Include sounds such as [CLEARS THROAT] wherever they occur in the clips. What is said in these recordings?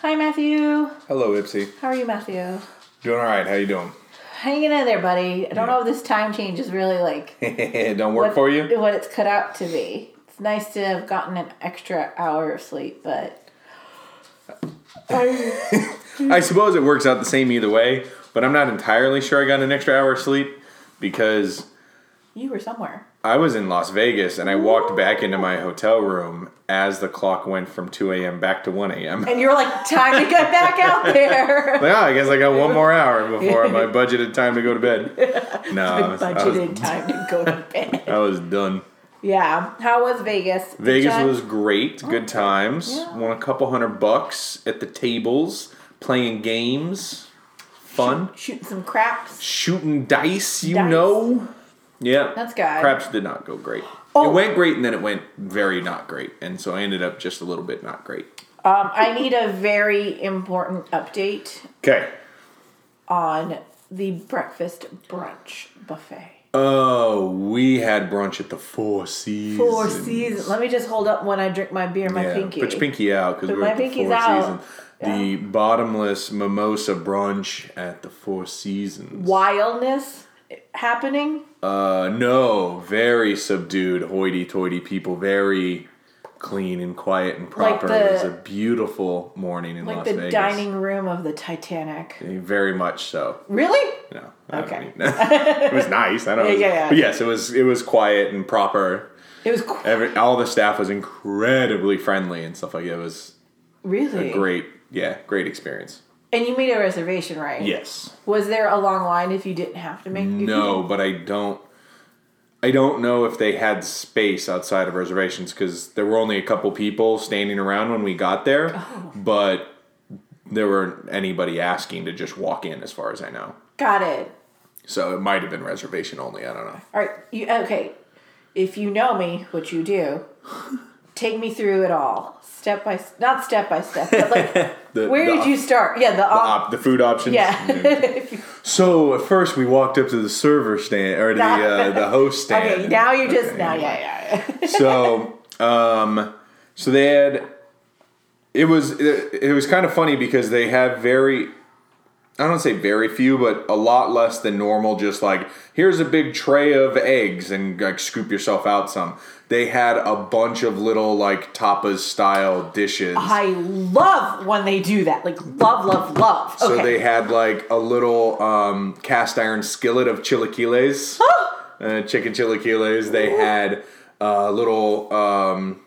Hi, Matthew. Hello, Ipsi. How are you, Matthew? Doing all right. How you doing? Hanging in there, buddy. I don't know if this time change is really like [LAUGHS] Don't work what, for you? what it's cut out to be. It's nice to have gotten an extra hour of sleep, but [LAUGHS] I suppose it works out the same either way, but I'm not entirely sure I got an extra hour of sleep because you were somewhere. I was in Las Vegas and I walked back into my hotel room as the clock went from 2 a.m. back to 1 a.m. And you're like, time to get back out [LAUGHS] there. Like, oh, I guess I got one more hour before my budgeted time to go to bed. [LAUGHS] No, I was, I Budgeted was, time to go to bed. [LAUGHS] I was done. Yeah. How was Vegas? Vegas was great. Good oh, times. Yeah. Won a couple hundred bucks at the tables, playing games. Fun. shooting some craps. Shooting dice, you Dice. know. Yeah. That's good. Craps did not go great. Oh. It went great and then it went very not great. And so I ended up just a little bit not great. Um, I need a very important update Okay. on the breakfast brunch buffet. Oh, we had brunch at the Four Seasons. Four seasons. Let me just hold up when I drink my beer, my yeah, pinky. Put your pinky out because we're my at the pinky's Four out. Seasons. The bottomless mimosa brunch at the Four Seasons. Wildness happening. Uh, no, very subdued, hoity-toity people. Very clean and quiet and Like proper. the- it was a beautiful morning in Like Las the dining room of the Titanic. Very much so. Really? No. Okay. mean- [LAUGHS] it was nice. I don't. Yeah, yeah, yeah. But yes, it was. It was quiet and proper. It was qu- Every all the staff was incredibly friendly and stuff like that. It was really a great, yeah, great experience. And you made a reservation, right? Yes. Was there a long line if you didn't have to make? No, but I don't. I don't know if they had space outside of reservations because there were only a couple people standing around when we got there, Oh. but there weren't anybody asking to just walk in, as far as I know. Got it. So it might have been reservation only. I don't know. All right. You okay? If you know me, which you do, take me through it all, step by not step by step, but like [LAUGHS] The- where the did op- you start? Yeah, the, The, op- op- the food options. yeah. [LAUGHS] So at first we walked up to the server stand or the uh, the host [LAUGHS] stand. okay, now you're just Okay. now. Yeah, yeah. yeah. so um so they had it was it, it was kind of funny because they have very I don't say very few, but a lot less than normal. Just like here's a big tray of eggs and like scoop yourself out some. They had a bunch of little like tapas style dishes. I love when they do that. Like love, love, love. So they had like a little um, cast iron skillet of chilaquiles, uh, chicken chilaquiles. They had a little um,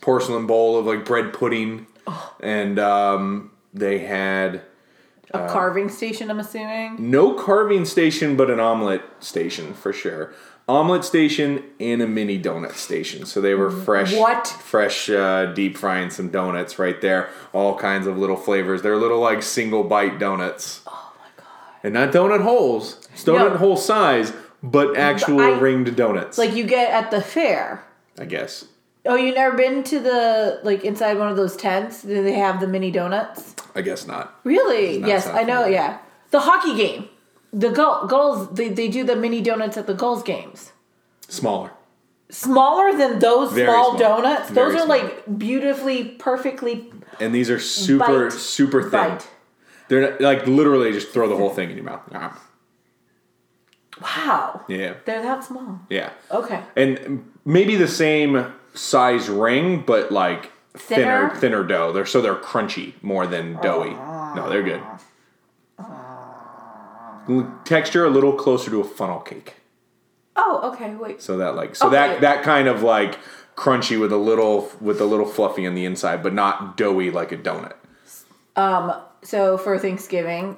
porcelain bowl of like bread pudding, and um, they had a carving station. I'm assuming. no carving station, but an omelet station for sure. Omelet station and a mini donut station. So they were fresh, What? fresh uh, deep frying some donuts right there. All kinds of little flavors. They're little like single bite donuts. Oh my god! And not donut holes. It's donut No. hole size, but actual I- ringed donuts. Like you get at the fair. I guess. Oh, you never been to the like inside one of those tents? Do they have the mini donuts? I guess not. Really? not Yes, I know. Yeah, the hockey game. The goal, goals. They, they do the mini donuts at the Gulls games. Smaller. Smaller than those Very small, small. donuts. Very those are small. like beautifully, perfectly And these are super, Bite. super thin. bite. They're not, like literally just throw the whole thing in your mouth. Ah. Wow. Yeah. They're that small. Yeah. Okay. and maybe the same size ring, but like thinner, Thinner? thinner, dough. They're so they're crunchy more than doughy. No, they're good. Texture a little closer to a funnel cake. Oh, okay. Wait. So that like so Okay. that that kind of like crunchy with a little with a little fluffy on the inside, but not doughy like a donut. Um. So for Thanksgiving,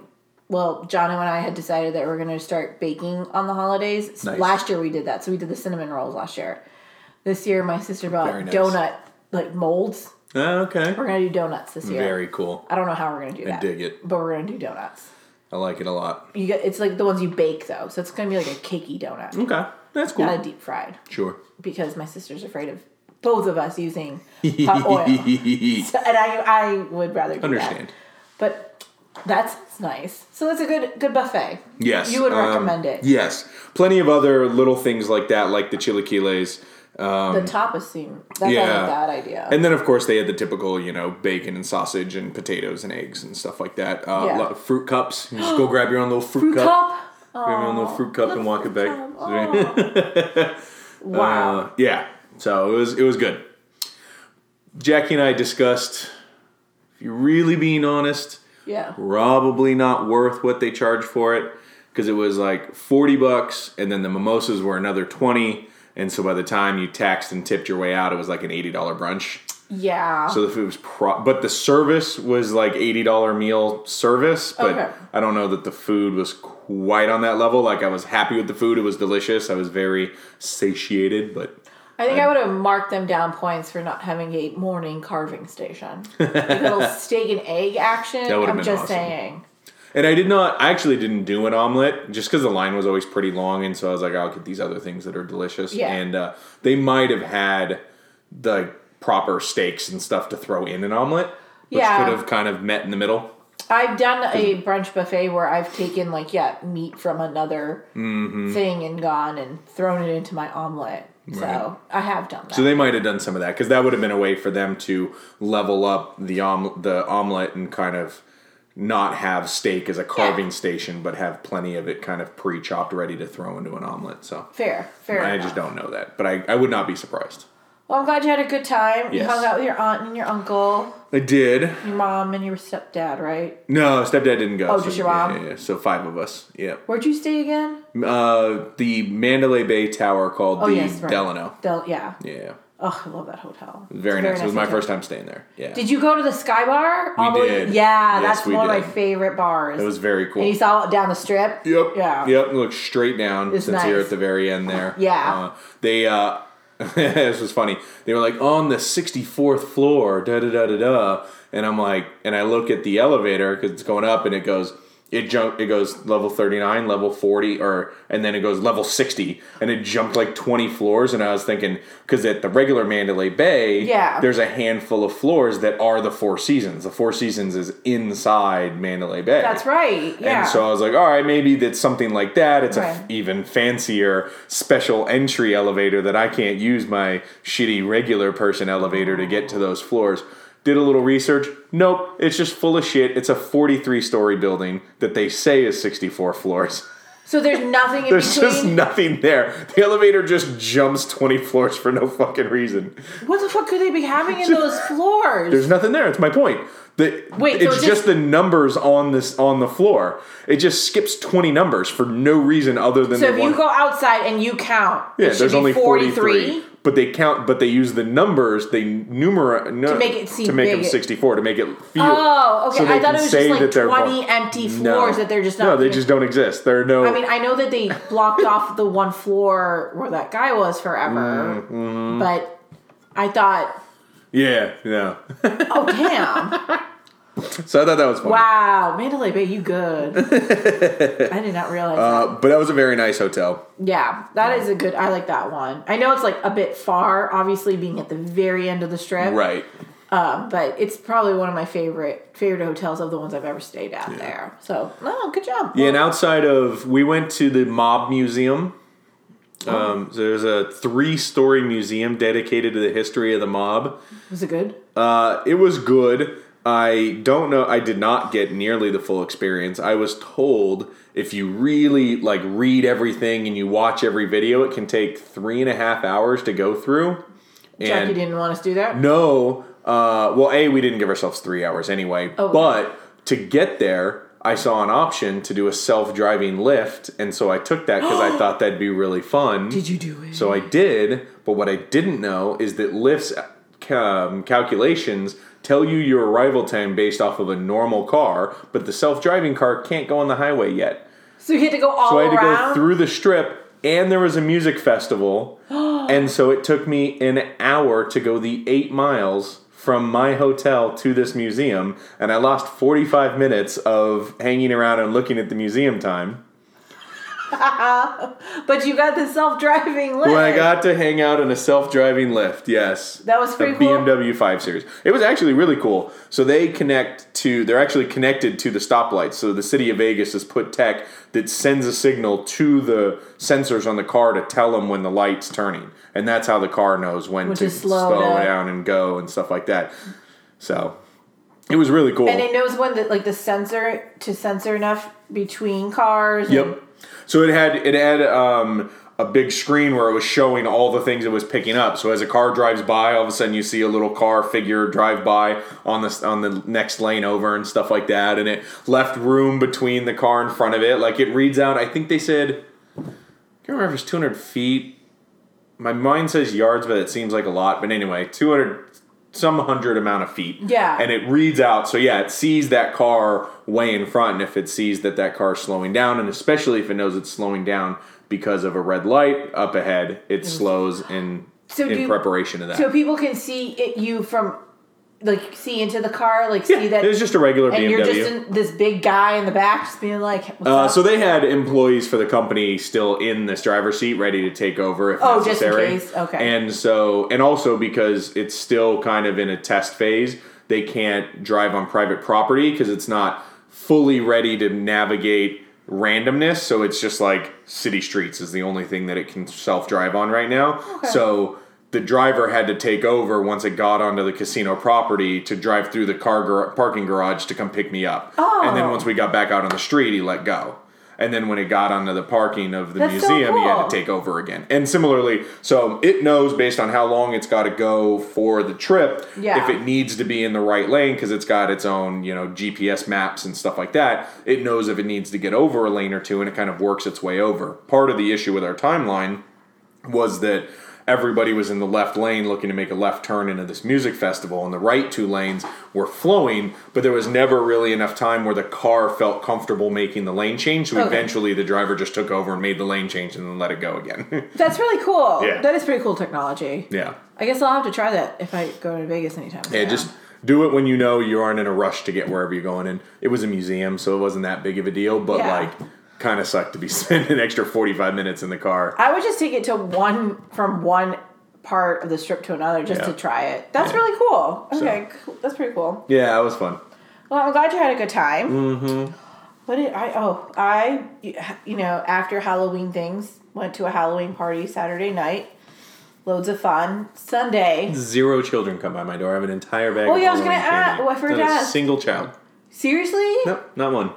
well, John and I had decided that we're going to start baking on the holidays. Nice. Last year we did that, so we did the cinnamon rolls last year. This year, my sister bought nice. donut like molds. Ah, okay. We're gonna do donuts this year. Very cool. I don't know how we're gonna do that. dig it. But we're gonna do donuts. I like it a lot. You get it's like the ones you bake though, so it's gonna be like a cakey donut, Okay. That's cool. not a deep fried. Sure. Because my sister's afraid of both of us using hot oil, [LAUGHS] So- and I I would rather do Understand. that. But that's nice. So that's a good good buffet. Yes. You would um, recommend it. Yes. Plenty of other little things like that, like the chilaquiles. The tapas seem that's not yeah. a bad idea. And then, of course, they had the typical, you know, bacon and sausage and potatoes and eggs and stuff like that. Uh, Yeah. lo- fruit cups. You just go grab your own little fruit, Fruit cup. cup. Grab your own little fruit cup and walk it back. [LAUGHS] Wow. Uh, yeah. So it was it was good. Jackie and I discussed. If you're really being honest, yeah. probably not worth what they charge for it because it was like 40 bucks and then the mimosas were another 20 and so by the time you taxed and tipped your way out it was like an $80 brunch Yeah. so the food was pro but the service was like $80 meal service but Okay. i don't know that the food was quite on that level like i was happy with the food it was delicious i was very satiated but I think I would have marked them down points for not having a morning carving station. [LAUGHS] like a little steak and egg action. That I'm been just awesome. saying. And I did not, I actually didn't do an omelet just because the line was always pretty long. And so I was like, I'll get these other things that are delicious. Yeah. And uh, they might have had the proper steaks and stuff to throw in an omelet, which Yeah. could have kind of met in the middle. I've done a brunch buffet where I've taken like yeah meat from another Mm-hmm. thing and gone and thrown it into my omelet. So I have done that. So they might have done some of that because that would have been a way for them to level up the om- the omelet and kind of not have steak as a carving station, but have plenty of it kind of pre chopped, ready to throw into an omelet. So fair, fair. I enough. just don't know that, but I, I would not be surprised. Well, I'm glad you had a good time. You hung out with your aunt and your uncle, I did. your mom and your stepdad, right? No, stepdad didn't go. Oh, so, just your mom? Yeah, yeah. So five of us. Yeah. Where'd you stay again? Uh, the Mandalay Bay Tower called Oh the yes, right. Delano. Del- yeah. Yeah. Oh, I love that hotel. Very It's a nice. It was my first time staying there. Yeah. Did you go to the Sky Bar? All did. Yeah, Yes, that's we one of my favorite bars. it was very cool. And you saw it down the strip. Yep. Yeah. Yep. Look straight down It's since you're at the very end there. [LAUGHS] Yeah. Uh, they uh [LAUGHS] this was funny. They were like on the 64th floor, da da da da da, and I'm like, and I look at the elevator because it's going up, and it goes. It jump. It goes level thirty nine, level forty, or and then it goes level sixty, and it jumped like twenty floors. And I was thinking, because at the regular Mandalay Bay, Yeah. there's a handful of floors that are the Four Seasons. The Four Seasons is inside Mandalay Bay. That's right. Yeah. And so I was like, all right, maybe that's something like that. It's a Right. f- even fancier special entry elevator that I can't use my shitty regular person elevator to get to those floors. Did a little research. Nope, it's just full of shit. It's a 43 story building that they say is 64 floors. so there's nothing in There's between. just nothing there. The elevator just jumps 20 floors for no fucking reason. what the fuck could they be having in those floors? There's nothing there. It's my point. The, Wait, so it's it's just, just- the numbers on this on the floor. It just skips twenty numbers for no reason other than so they if you go outside and you count, yeah, it should there's be only 43. 43. But they count, but they use the numbers. They numerate no, To make it seem to make them 64 to make it feel. Oh, okay. so I thought it was just like 20 vol- empty No. floors that they're just not. No, they just don't exist. There are no. I mean, I know that they blocked off the one floor where that guy was forever, Mm-hmm. but I thought, yeah, no. [LAUGHS] oh damn, so I thought that was fun. wow, Mandalay Bay, you good? [LAUGHS] I did not realize Uh, that. but that was a very nice hotel. Yeah, that is a good. I like that one. I know it's like a bit far, obviously being at the very end of the strip, Right. Um, but it's probably one of my favorite favorite hotels of the ones I've ever stayed at there. So, no, good job. Yeah, and outside of, we went to the Mob Museum. Um, so there's a three-story museum dedicated to the history of the mob. Was it good? Uh, it was good. I don't know. I did not get nearly the full experience. I was told if you really like read everything and you watch every video, it can take three and a half hours to go through. Jackie didn't want us to do that. No. Uh, well, A, we didn't give ourselves three hours anyway. Oh. But to get there, I saw an option to do a self driving Lyft. And so I took that because I [GASPS] thought that'd be really fun. Did you do it? So I did. But what I didn't know is that Lyft's um, calculations tell you your arrival time based off of a normal car, but the self driving car can't go on the highway yet. So you had to go all So I had to go through the strip, and there was a music festival, [GASPS] and so it took me an hour to go the eight miles from my hotel to this museum, and I lost forty five minutes of hanging around and looking at the museum time. [LAUGHS] but you got the self-driving Lyft. When I got to hang out in a self-driving Lyft, yes. That was pretty a cool. BMW 5 Series. It was actually really cool. So they connect to, they're actually connected to the stoplights. So the city of Vegas has put tech that sends a signal to the sensors on the car to tell them when the light's turning. And that's how the car knows when Which to slow slow down. and go and stuff like that. So it was really cool. and it knows when the like the sensor to sensor enough between cars. and- Yep. So it had it had um, a big screen where it was showing all the things it was picking up. So as a car drives by, all of a sudden you see a little car figure drive by on the on the next lane over and stuff like that, and it left room between the car in front of it. Like it reads out. I think they said. I can't remember if it's 200 feet. My mind says yards, but it seems like a lot. But anyway, 200, some hundred amount of feet. Yeah. And it reads out. So yeah, it sees that car way in front. And if it sees that that car is slowing down, and especially if it knows it's slowing down because of a red light up ahead, it mm. slows in So in do- preparation of that. So people can see it, you from like see into the car, like see that, it was just a regular and BMW. you're just in, this big guy in the back, just being like, Uh, so they had employees for the company still in this driver's seat, ready to take over if Oh, just in necessary. case, okay. And so, and also because it's still kind of in a test phase, they can't drive on private property because it's not fully ready to navigate randomness. So it's just like city streets is the only thing that it can self drive on right now. Okay. So the driver had to take over once it got onto the casino property to drive through the car gar- parking garage to come pick me up. Oh. And then Oh. once we got back out on the street, he let go. And then when it got onto the parking of the That's so museum, he had to take over again. And similarly, so it knows based on how long it's got to go for the trip Yeah. if it needs to be in the right lane because it's got its own, you know, GPS maps and stuff like that. It knows if it needs to get over a lane or two and it kind of works its way over. Part of the issue with our timeline was that everybody was in the left lane looking to make a left turn into this music festival and the right two lanes were flowing but there was never really enough time where the car felt comfortable making the lane change so Okay. eventually the driver just took over and made the lane change and then let it go again [LAUGHS] that's really cool. Yeah. That is pretty cool technology. yeah I guess I'll have to try that if I go to Vegas anytime. yeah soon. just do it when you know you aren't in a rush to get wherever you're going and it was a museum so it wasn't that big of a deal but Yeah. like kind of sucked to be [LAUGHS] spending an extra 45 minutes in the car I would just take it to one from one part of the strip to another just Yeah. to try it. That's Yeah. really cool. Okay, cool. that's pretty cool. yeah it was fun Well, I'm glad you had a good time. Mm-hmm. What did I? Oh, I you know after Halloween things went to a Halloween party Saturday night. Loads of fun. Sunday. Zero children come by my door. I have an entire bag. Oh, of yeah, I was gonna ask- oh, I forgot Not a single child. Seriously? Nope, not one.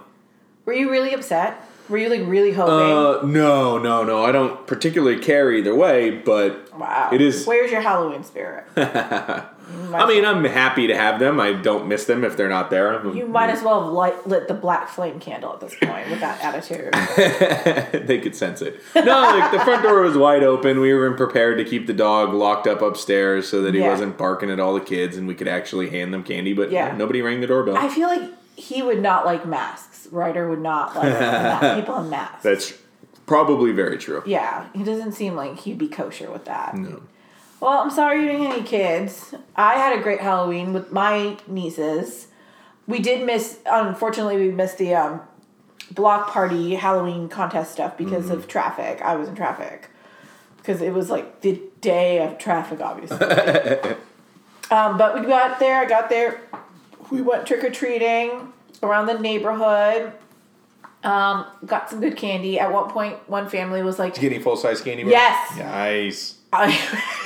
Were you really upset? Were you like really hoping? Uh, no, no, no. I don't particularly care either way, but wow. it is- Where's your Halloween spirit? [LAUGHS] I mean, I'm happy to have them. I don't miss them if they're not there. You might as well have light, lit the black flame candle at this point with that attitude. [LAUGHS] they could sense it. No, like the front door was wide open. We were prepared to keep the dog locked up upstairs so that he Yeah. wasn't barking at all the kids, and we could actually hand them candy. But Yeah. nobody rang the doorbell. I feel like he would not like masks. Ryder would not like [LAUGHS] people in masks. That's probably very true. yeah, he doesn't seem like he'd be kosher with that. No. Well, I'm sorry you didn't get any kids. I had a great Halloween with my nieces. We did miss, unfortunately, we missed the um, block party Halloween contest stuff because Mm-hmm. of traffic. I was in traffic because it was like the day of traffic, obviously. [LAUGHS] um, but we got there. I got there. We went trick or treating around the neighborhood. Um, got some good candy. At one point, one family was like, Did you get any full size candy bars? Yes. Nice. I,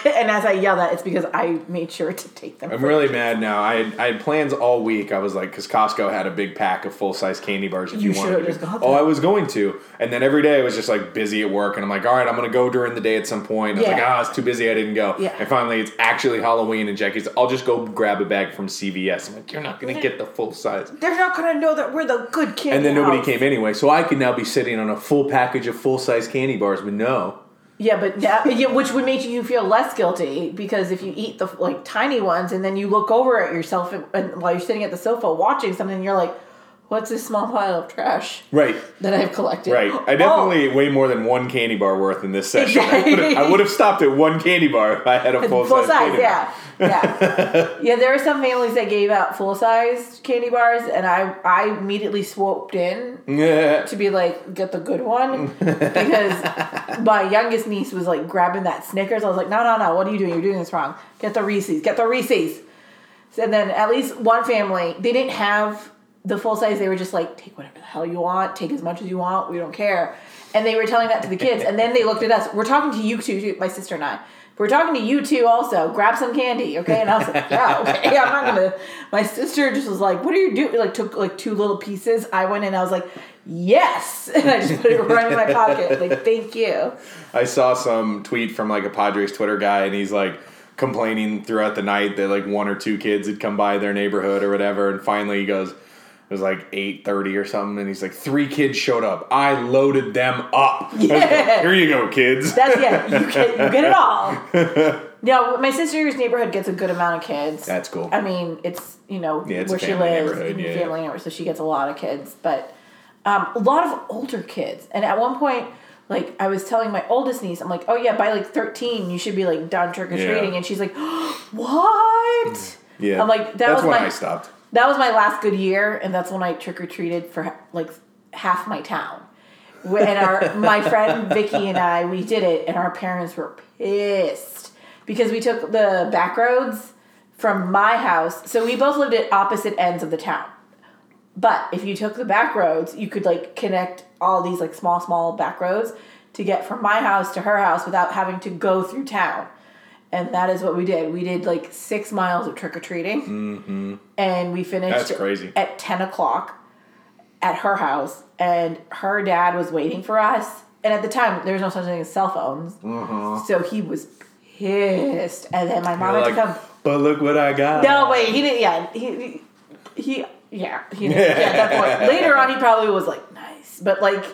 [LAUGHS] and as I yell that, it's because I made sure to take them. I'm really mad now. I had, I had plans all week. I was like, because Costco had a big pack of full size candy bars. If You you, wanted just got Oh. I was going to, and then every day I was just like busy at work, and I'm like, all right, I'm gonna go during the day at some point. I was like, Yeah. ah, it's too busy. I didn't go. Yeah. And finally, it's actually Halloween, and Jackie's. I'll just go grab a bag from CVS. I'm like, you're not gonna get the full size. They're not gonna know that we're the good candy. And then nobody came anyway, so I could now be sitting on a full package of full size candy bars. But no, Yeah, but that, [LAUGHS] yeah, which would make you feel less guilty because if you eat the like tiny ones and then you look over at yourself and, and while you're sitting at the sofa watching something, you're like, what's this small pile of trash Right. that I've collected? Right. I Oh, definitely ate way more than one candy bar worth in this session. I would have- I would have stopped at one candy bar if I had a [LAUGHS] full, full size. size, candy yeah, yeah, [LAUGHS] yeah. There were some families that gave out full size candy bars, and I I immediately swooped in Yeah. [LAUGHS] to be like get the good one because my youngest niece was like grabbing that Snickers. I was like, no, no, no, what are you doing? You're doing this wrong. Get the Reese's. Get the Reese's. And then at least one family, they didn't have the full size. They were just like, take whatever the hell you want, take as much as you want. We don't care. And they were telling that to the kids. And then they looked at us. We're talking to you two, too, my sister and I. We're talking to you two also. Grab some candy, okay? And I was like, yeah, okay. I'm not gonna. My sister just was like, what are you doing? Like took like two little pieces. I went in. I was like, yes, [LAUGHS] and I just put it right in my pocket. Like, thank you. I saw some tweet from like a Padres Twitter guy, and he's like complaining throughout the night that like one or two kids had come by their neighborhood or whatever, and finally he goes, it was like eight thirty or something, and he's like, three kids showed up. I loaded them up. Like, Yeah. Here you go, kids. That's yeah. You [LAUGHS] get you get it all. No, my sister's neighborhood gets a good amount of kids. That's cool. I mean, it's you know Yeah, it's where she lives, in yeah. family neighborhood, so she gets a lot of kids. But um, a lot of older kids, and at one point, like I was telling my oldest niece, I'm like, oh yeah, by like 13, you should be like done trick or treating, Yeah. and she's like, [GASPS] what? yeah, I'm like, that that's was when my- I stopped. That was my last good year, and that's when I trick or treated for like half my town. And our [LAUGHS] my friend Vicky and I, we did it, and our parents were pissed because we took the back roads from my house. So we both lived at opposite ends of the town. But if you took the back roads, you could like connect all these like small, small back roads to get from my house to her house without having to go through town. And that is what we did. We did like six miles of trick or treating, mm-hmm. and we finished That's crazy. at ten o'clock at her house. And her dad was waiting for us. And at the time, there was no such thing as cell phones, so he was pissed. And then my mom You're had to come. but look what I got. No, wait, he didn't. Yeah, he, he, yeah, he didn't. Yeah, at that [LAUGHS] point. Later on, he probably was like, nice. But, like,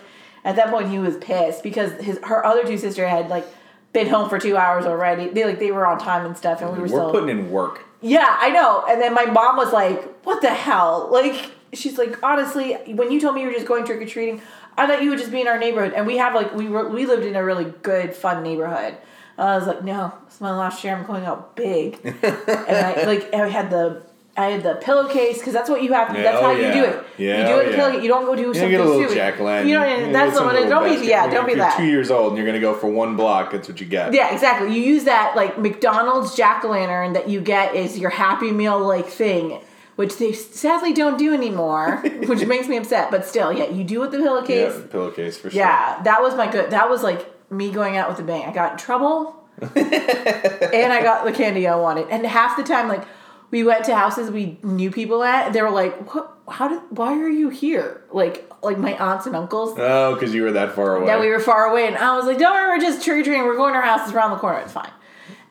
at that point, he was pissed because his her other two sisters had, like, been home for two hours already. They, like, they were on time and stuff, and we were, We're still. putting in work. yeah, I know. And then my mom was like, what the hell? Like, she's like, honestly, when you told me you were just going trick or treating, I thought you would just be in our neighborhood. And we have, like, we were, we lived in a really good, fun neighborhood. I was like, no, it's my last year. I'm going out big. [LAUGHS] and I like I had the I had the pillowcase because that's what you have. to Yeah, That's how oh, you do it. Yeah, you do oh, it in yeah. pillow. You don't go do You something get a little jack. You know, You that's one. Don't be basket. yeah. When Don't be if that. Two years old and you're gonna go for one block. That's what you get. Yeah, exactly. You use that like McDonald's jack o' lantern that you get is your Happy Meal like thing, which they sadly don't do anymore, [LAUGHS] which makes me upset. But still, yeah, you do with the Yeah, pillowcase. pillowcase for sure. Yeah, that was my good. That was like me going out with a bang. I got in trouble, [LAUGHS] and I got the candy I wanted. And half the time, like we went to houses we knew people at, they were like, "What? How did? Why are you here?" Like, like my aunts and uncles. Oh, because you were that far away. That we were far away, and I was like, "Don't worry, we're just trick or treating. We're going to our house. It's around the corner. It's fine."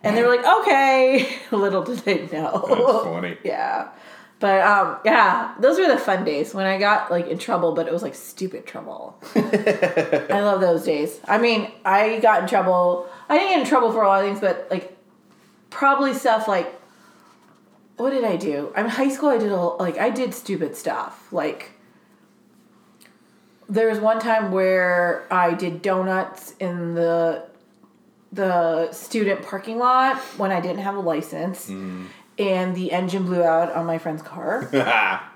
And they were like, "Okay." [LAUGHS] Little did they know. That's funny. [LAUGHS] Yeah. But um, yeah, those were the fun days when I got like in trouble, but it was like stupid trouble. [LAUGHS] I love those days. I mean, I got in trouble. I didn't get in trouble for a lot of things, but like probably stuff like what did I do? I mean, high school. I did a like I did stupid stuff. Like there was one time where I did donuts in the the student parking lot when I didn't have a license. And the engine blew out on my friend's car. [LAUGHS]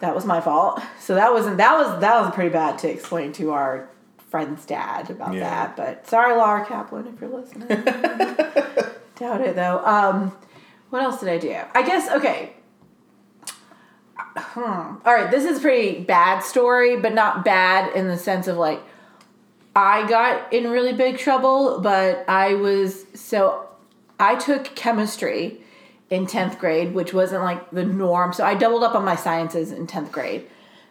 That was my fault. So that wasn't that was that was pretty bad to explain to our friend's dad about Yeah. that. But sorry, Laura Kaplan, if you're listening. [LAUGHS] Doubt it though. Um, what else did I do? I guess okay. Hmm. All right, this is a pretty bad story, but not bad in the sense of like I got in really big trouble, but I was so I took chemistry in 10th grade, which wasn't like the norm. So I doubled up on my sciences in 10th grade.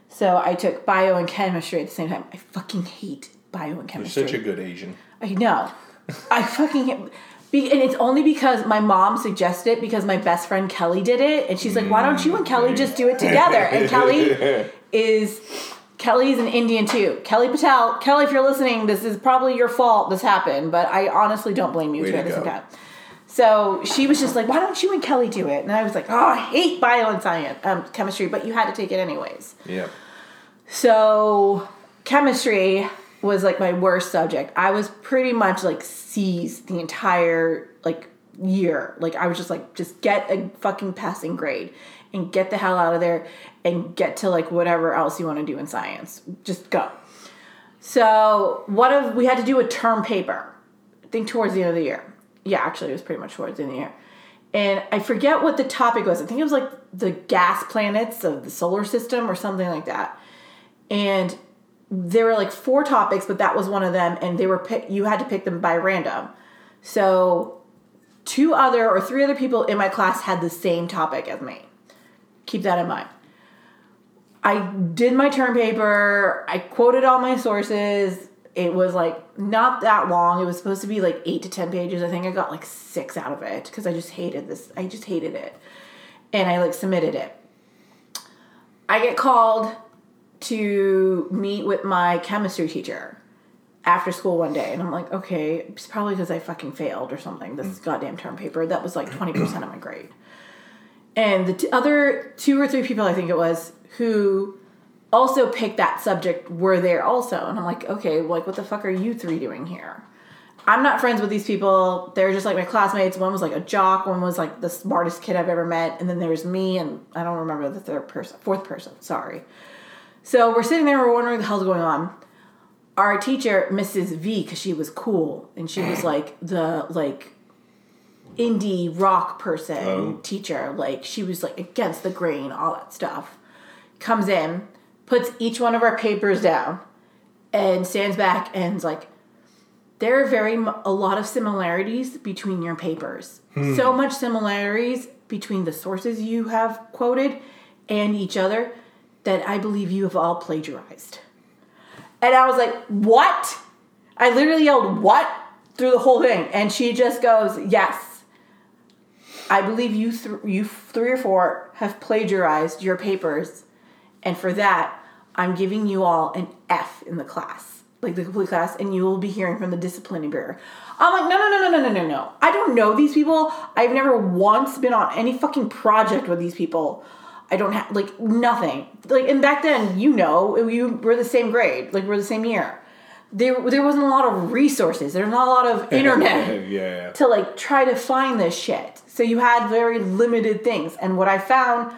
So I took bio and chemistry at the same time. I fucking hate bio and chemistry. You're such a good Asian. I know. I fucking hate. Be, and it's only because my mom suggested it because my best friend Kelly did it, and she's like, "Why don't you and Kelly just do it together?" And Kelly [LAUGHS] is Kelly's an Indian too. Kelly Patel. Kelly, if you're listening, this is probably your fault. This happened, but I honestly don't blame you Way to at the same go. time. So she was just like, "Why don't you and Kelly do it?" And I was like, "Oh, I hate bio and science, um, chemistry, but you had to take it anyways." Yeah. So chemistry was like my worst subject. I was pretty much like C's the entire like year. Like I was just like just get a fucking passing grade and get the hell out of there and get to like whatever else you want to do in science. Just go. So what if we had to do a term paper? I think towards the end of the year. Yeah, actually it was pretty much towards the end of the year. And I forget what the topic was. I think it was like the gas planets of the solar system or something like that. And there were like four topics, but that was one of them, and they were pick, you had to pick them by random. So two other or three other people in my class had the same topic as me. Keep that in mind. I did my term paper. I quoted all my sources. It was like not that long. It was supposed to be like eight to ten pages. I think I got like six out of it because I just hated this. I just hated it, and I like submitted it. I get called to meet with my chemistry teacher after school one day and I'm like, okay, it's probably because I fucking failed or something. This mm. goddamn term paper that was like 20% of my grade. And the t- other two or three people I think it was who also picked that subject were there also. And I'm like, okay, like what the fuck are you three doing here? I'm not friends with these people. They're just like my classmates. One was like a jock, one was like the smartest kid I've ever met, and then there's me and I don't remember the third person, fourth person, sorry. So we're sitting there, we're wondering what the hell's going on. Our teacher, Mrs. V, because she was cool and she was [CLEARS THROAT] like the like indie rock person oh. teacher, like she was like against the grain, all that stuff. Comes in, puts each one of our papers down, and stands back and's like, there are very a lot of similarities between your papers. Hmm. So much similarities between the sources you have quoted and each other that I believe you have all plagiarized. And I was like, What? I literally yelled, What? through the whole thing. And she just goes, Yes. I believe you, th- you three or four have plagiarized your papers. And for that, I'm giving you all an F in the class, like the complete class, and you will be hearing from the disciplinary bureau. I'm like, no, no, no, no, no, no, no, no. I don't know these people. I've never once been on any fucking project with these people. I don't have like nothing. Like and back then, you know, you were the same grade, like we're the same year. There, there wasn't a lot of resources. There's not a lot of [LAUGHS] internet yeah. to like try to find this shit. So you had very limited things. And what I found,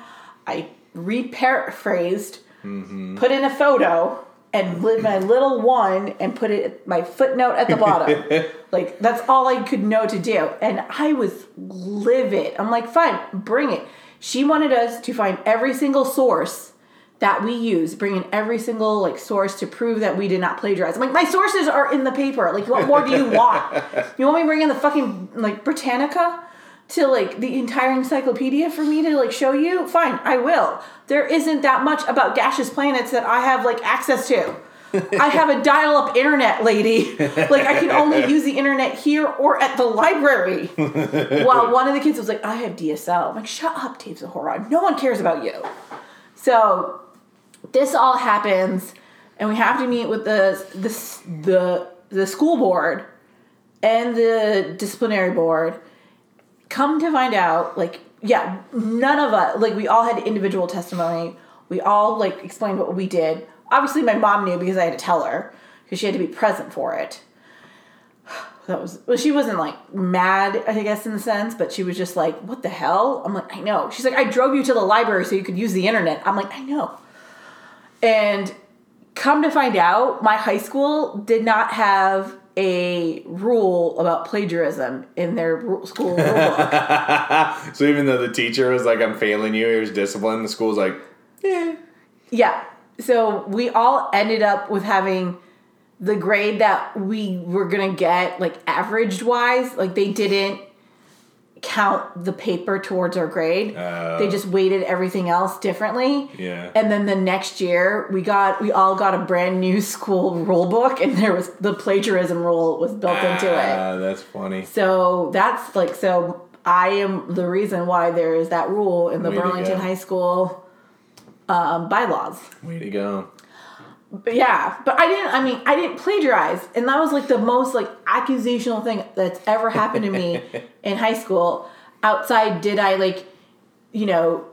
I reparaphrased, mm-hmm. put in a photo, and lit my [CLEARS THROAT] little one and put it my footnote at the bottom. [LAUGHS] like that's all I could know to do. And I was livid. I'm like, fine, bring it. She wanted us to find every single source that we use, bring in every single like source to prove that we did not plagiarize. I'm like, my sources are in the paper. Like, what more do you [LAUGHS] want? you want me to bring in the fucking like Britannica to like the entire encyclopedia for me to like show you? Fine, I will. There isn't that much about gaseous planets that I have like access to. I have a dial up internet, lady. Like, I can only [LAUGHS] use the internet here or at the library. While one of the kids was like, I have DSL. I'm like, shut up, Dave Zahora. No one cares about you. So, this all happens, and we have to meet with the, the, the, the school board and the disciplinary board. Come to find out, like, yeah, none of us, like, we all had individual testimony. We all, like, explained what we did obviously my mom knew because I had to tell her because she had to be present for it. [SIGHS] That was well, she wasn't like mad, I guess, in the sense, but she was just like, "What the hell?" I'm like, "I know." She's like, "I drove you to the library so you could use the internet." I'm like, "I know." And come to find out, my high school did not have a rule about plagiarism in their school rule book. [LAUGHS] so even though the teacher was like, "I'm failing you," he was disciplined. The school's like, "Yeah." Yeah, so we all ended up with having the grade that we were gonna get like averaged wise like they didn't count the paper towards our grade. Uh, they just weighted everything else differently. Yeah. And then the next year we got we all got a brand new school rule book and there was the plagiarism rule was built ah, into it. that's funny. So that's like so i am the reason why there is that rule in the Way burlington high school um, bylaws. Way to go. But yeah, but I didn't. I mean, I didn't plagiarize, and that was like the most like accusational thing that's ever happened to me [LAUGHS] in high school. Outside, did I like, you know,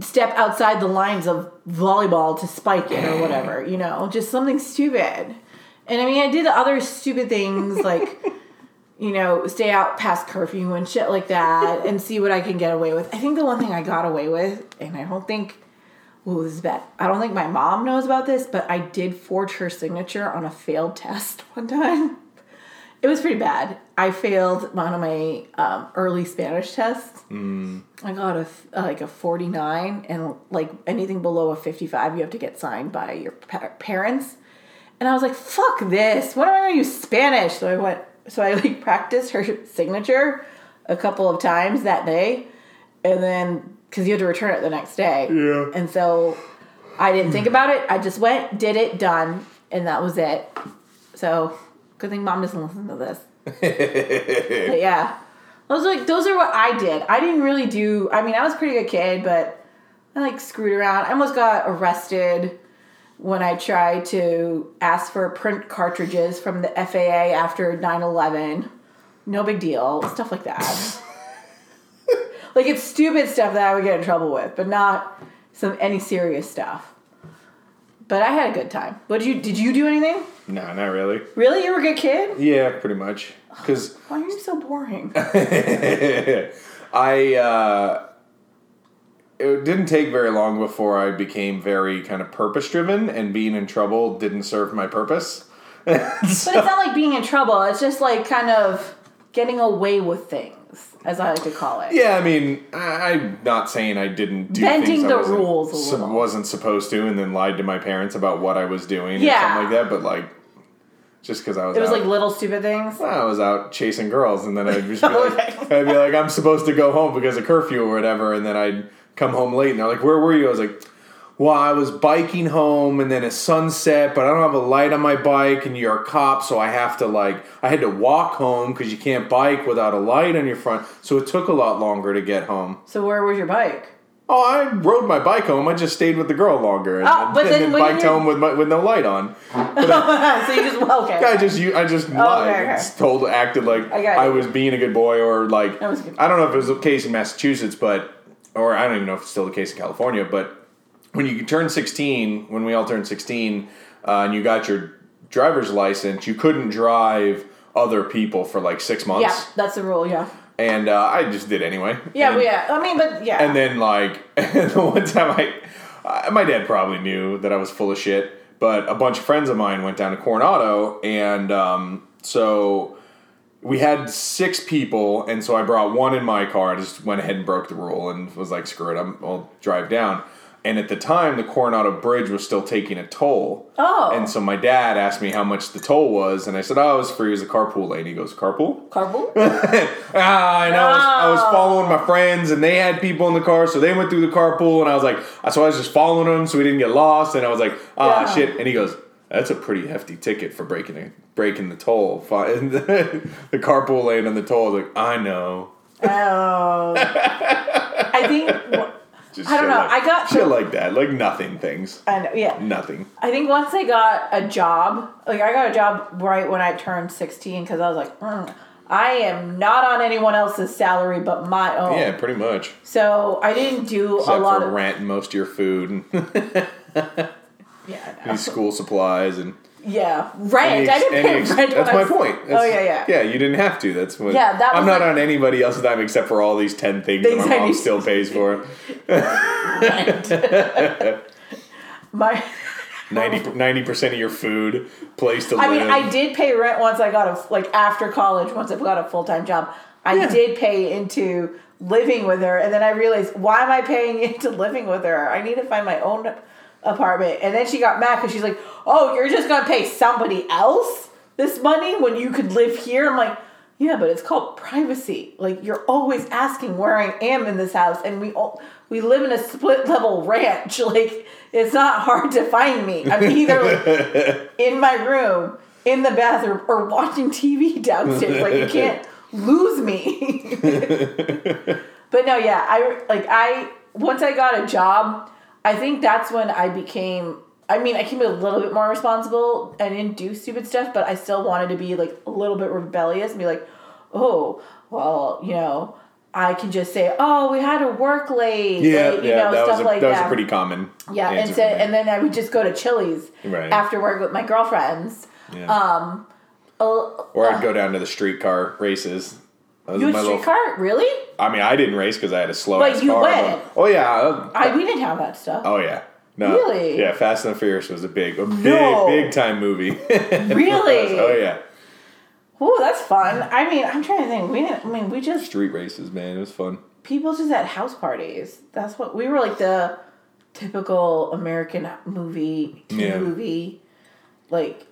step outside the lines of volleyball to spike it or whatever, you know, just something stupid. And I mean, I did other stupid things like, you know, stay out past curfew and shit like that and see what I can get away with. I think the one thing I got away with, and I don't think, oh, this is bad. I don't think my mom knows about this, but I did forge her signature on a failed test [LAUGHS] one time. It was pretty bad. I failed one of my um, early Spanish tests. Mm. I got a uh, like a forty nine, and like anything below a fifty five, you have to get signed by your pa- parents. And I was like, "Fuck this! What am I going to use Spanish?" So I went. So I like [LAUGHS] practiced her signature a couple of times that day, and then because you had to return it the next day. Yeah. And so I didn't think about it. I just went, did it, done, and that was it. So good thing mom doesn't listen to this. [LAUGHS] but yeah, those are like those are what I did. I didn't really do. I mean, I was a pretty good kid, but I like screwed around. I almost got arrested when I tried to ask for print cartridges from the FAA after 9-11. No big deal. Stuff like that. Like it's stupid stuff that I would get in trouble with, but not some any serious stuff. But I had a good time. What did you did you do anything? No, not really. Really? You were a good kid? Yeah, pretty much. [SIGHS] Because Why are you so boring? [LAUGHS] I, uh, it didn't take very long before I became very kind of purpose driven, and being in trouble didn't serve my purpose. [LAUGHS] But it's not like being in trouble. It's just like kind of getting away with things, as I like to call it. Yeah, I mean, I, I'm not saying I didn't do Bending things I the wasn't, rules a little. wasn't supposed to, and then lied to my parents about what I was doing or Yeah. something like that. But like, just because I was, It was out, like little stupid things. I was out chasing girls, and then I'd just [LAUGHS] be like, I'd be like, I'm supposed to go home because of curfew or whatever, and then I'd come home late, and they're like, Where were you? I was like. Well, I was biking home and then it's sunset, but I don't have a light on my bike, and you're a cop, so I have to like I had to walk home because you can't bike without a light on your front. So it took a lot longer to get home. So where was your bike? Oh, I rode my bike home. I just stayed with the girl longer, and, Oh, but and then then, biked home with my, with no light on. [LAUGHS] so you just well, okay. I just you I just lied. Oh, okay, okay. Told acted like I I, was being a good boy or like That was a good- I don't know if it was the case in Massachusetts, but or I don't even know if it's still the case in California. But when you turn sixteen, when we all turned sixteen, uh, and you got your driver's license, you couldn't drive other people for like six months, Yeah, that's the rule. Yeah. and uh, I just did anyway. Yeah, And- well, yeah. I mean, but yeah. and then like [LAUGHS] the one time I, uh, my dad probably knew that I was full of shit, but a bunch of friends of mine went down to Coronado, and um, so we had six people, and so I brought one in my car. I just went ahead and broke the rule and was like, screw it, I'm, I'll drive down. And at the time, the Coronado Bridge was still taking a toll. Oh. And so my dad asked me how much the toll was, and I said, "Oh, it was free. It was a carpool lane." He goes, "Carpool?" Carpool? [LAUGHS] Ah, I know. I, was, I was Oh. following my friends, and they had people in the car, so they went through the carpool, and I was like, so I was just following them, so we didn't get lost. And I was like, ah, Yeah. shit. And he goes, "That's a pretty hefty ticket for breaking the breaking the toll, [LAUGHS] the carpool lane on the toll." I was like, I know. Oh. [LAUGHS] I think. Just I don't know. Like, I got- shit like that, like nothing things, I know, yeah. nothing. I think once I got a job, like I got a job right when I turned 16 because I was like, mm, I am not on anyone else's salary but my own. Yeah, pretty much. So I didn't do Except a lot for of. renting most of your food and [LAUGHS] Yeah, these school supplies and. Yeah, rent. I didn't pay ex- rent. That's my was- point. oh yeah, yeah. Yeah, you didn't have to. That's what. Yeah, that I'm not like- on anybody else's dime except for all these ten things, Things that my mom still pays for. [LAUGHS] My. [LAUGHS] 90 percent of your food, place to I live. I mean, I did pay rent once I got a like after college. Once I got a full time job, I Yeah. did pay into living with her, and then I realized why am I paying [LAUGHS] into living with her? I need to find my own apartment. And then she got mad because she's like, "Oh, you're just gonna pay somebody else this money when you could live here?" I'm like. Yeah, but it's called privacy. Like you're always asking where I am in this house, and we all, we live in a split level ranch. [LAUGHS] Like it's not hard to find me. I'm either like, [LAUGHS] in my room, in the bathroom, or watching TV [LAUGHS] downstairs. Like you can't lose me. but no, yeah, I like I once I got a job, I think that's when I became. I mean, I became a little bit more responsible and didn't do stupid stuff, but I still wanted to be like a little bit rebellious and be like, oh, well, you know, I can just say, "Oh, we had to work late." Yeah, like, you yeah, know, that stuff was a, like that that. was pretty common. yeah, and so, and then I would just go to Chili's Right. after work with my girlfriends. Yeah. Um, or I'd go down to the streetcar races. You had a little- streetcar, really? I mean, I didn't race because I had a slow. But ass you car, went. Oh yeah. I we didn't have that stuff. Oh yeah. No. Really? Yeah. Fast and the Furious was a big, a big, No. big time movie. [LAUGHS] Really? oh yeah. Ooh, that's fun. I mean, I'm trying to think. We didn't. I mean, we just Street races, man. It was fun. people just at house parties. That's what we were like the typical American movie Yeah. movie like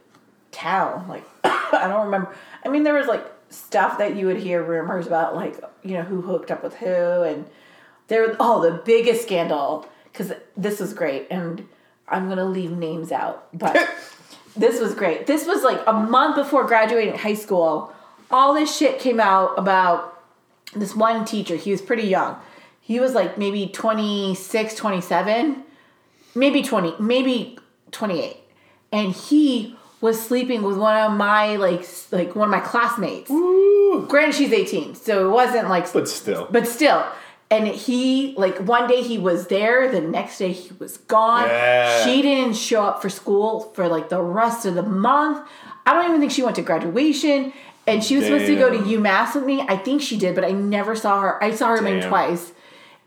town. Like [COUGHS] I don't remember. I mean, there was like stuff that you would hear rumors about, like you know who hooked up with who, and there. was- Oh, the biggest scandal because this was great, and I'm gonna leave names out, but. [LAUGHS] This was great. This was like a month before graduating high school. All this shit came out about this one teacher. He was pretty young. He was like maybe 26, 27, maybe 20, maybe 28. And he was sleeping with one of my like like one of my classmates. Ooh. Granted she's 18, so it wasn't like But still. but still. And he like one day he was there the next day he was gone. Yeah. she didn't show up for school for like the rest of the month. I don't even think she went to graduation. And she was supposed to go to umass with me. I think she did but i never saw her. I saw her maybe twice.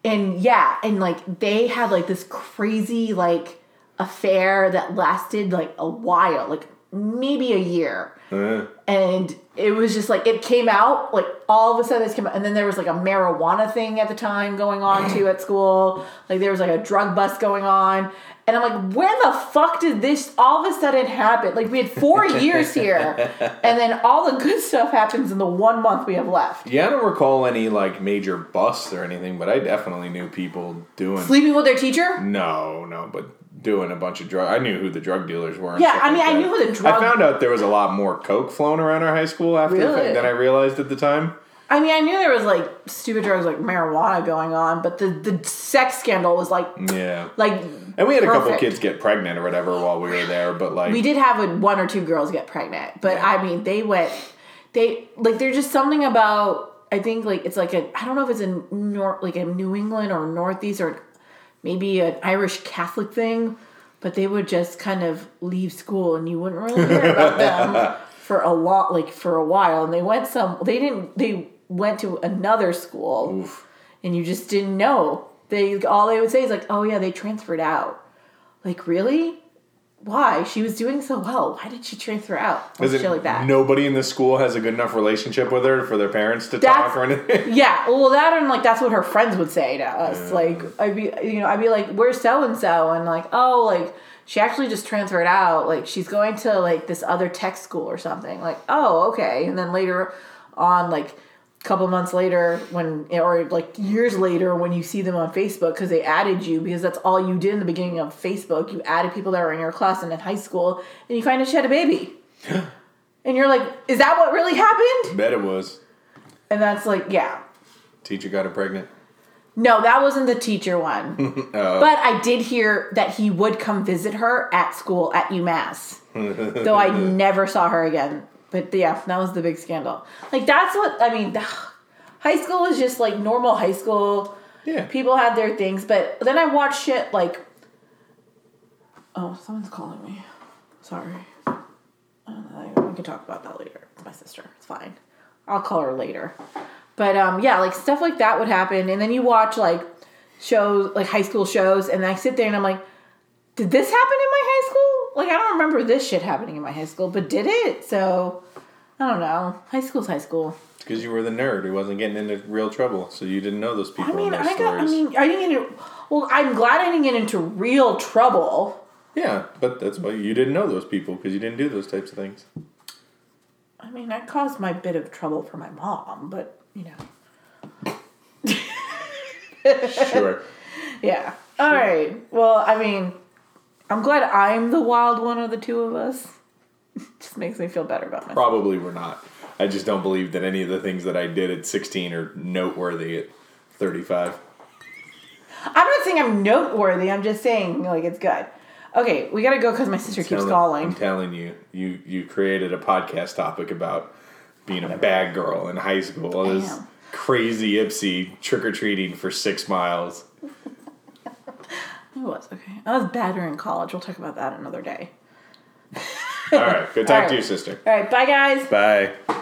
And yeah and like they had like this crazy like affair that lasted like a while like maybe a year. Uh, and it was just like it came out like all of a sudden this came out and then there was like a marijuana thing at the time going on [CLEARS THROAT] too at school. Like there was like a drug bust going on. And i'm like where the fuck did this all of a sudden happen? Like we had four [LAUGHS] years here and then all the good stuff happens in the one month we have left. Yeah, I don't recall any like major busts or anything, but I definitely knew people doing. sleeping with their teacher? No, no, but doing a bunch of drug. I knew who the drug dealers were. Yeah, I mean, like I knew who the drug- I found out there was a lot more coke flown around our high school after Really? than I realized at the time. i mean i knew there was like stupid drugs like marijuana going on but the the sex scandal was like Yeah, like and we had a couple kids get pregnant or whatever while we were there, but like we did have a, one or two girls get pregnant but Yeah. i mean they went they like there's just something about i think like it's like a i don't know if it's in nor like a new england or northeast or maybe an irish catholic thing but they would just kind of leave school and you wouldn't really hear about [LAUGHS] them for a lot like for a while. And they went some they didn't they went to another school Oof. and you just didn't know. They all they would say is like oh yeah they transferred out. Like really why? She was doing so well. Why did she transfer out Is it like that nobody in the school has a good enough relationship with her for their parents to That's- talk or anything? [LAUGHS] yeah well that and like that's what her friends would say to us. Like i'd be you know i'd be like where's so and so and like oh like she actually just transferred out. Like she's going to like this other tech school or something. Like oh okay. And then later on like couple months later when or like years later when you see them on facebook because they added you because that's all you did in the beginning of facebook you added people that were in your class and in high school and you find out she had a baby [GASPS] and you're like is that what really happened Bet it was. and that's like yeah Teacher got her pregnant. no, that wasn't the teacher one. [LAUGHS] Oh. But I did hear that he would come visit her at school at UMass. though I [LAUGHS] never saw her again. But yeah, that was the big scandal. Like that's what I mean. High school was just like normal high school. Yeah. People had their things, but then I watched shit like Oh, someone's calling me. Sorry. We can talk about that later. It's my sister. It's fine. I'll call her later. But um, yeah, like stuff like that would happen, and then you watch like shows, like high school shows, and I sit there and I'm like, did this happen in my high school? Like I don't remember this shit happening in my high school, but did it? So I don't know. High school's high school. Because you were the nerd who wasn't getting into real trouble, so you didn't know those people I mean, I got. I mean, I didn't get into. Well, I'm glad I didn't get into real trouble. yeah, but that's why you didn't know those people because you didn't do those types of things. I mean, I caused my bit of trouble for my mom, but you know. Sure. [LAUGHS] Yeah. All right. Well, I mean, I'm glad I'm the wild one of the two of us. [LAUGHS] Just makes me feel better about myself. Probably we're not. I just don't believe that any of the things that I did at 16 are noteworthy at 35. I'm not saying I'm noteworthy. I'm just saying like it's good. Okay, we gotta go because my sister keeps Telling- I'm calling. telling you, you you created a podcast topic about being a bad girl in high school. Was- Damn. crazy Ipsi trick or treating for six miles. It was okay. I was better in college. We'll talk about that another day. All right, good [LAUGHS] talk All to right. you, sister. All right, bye guys. Bye.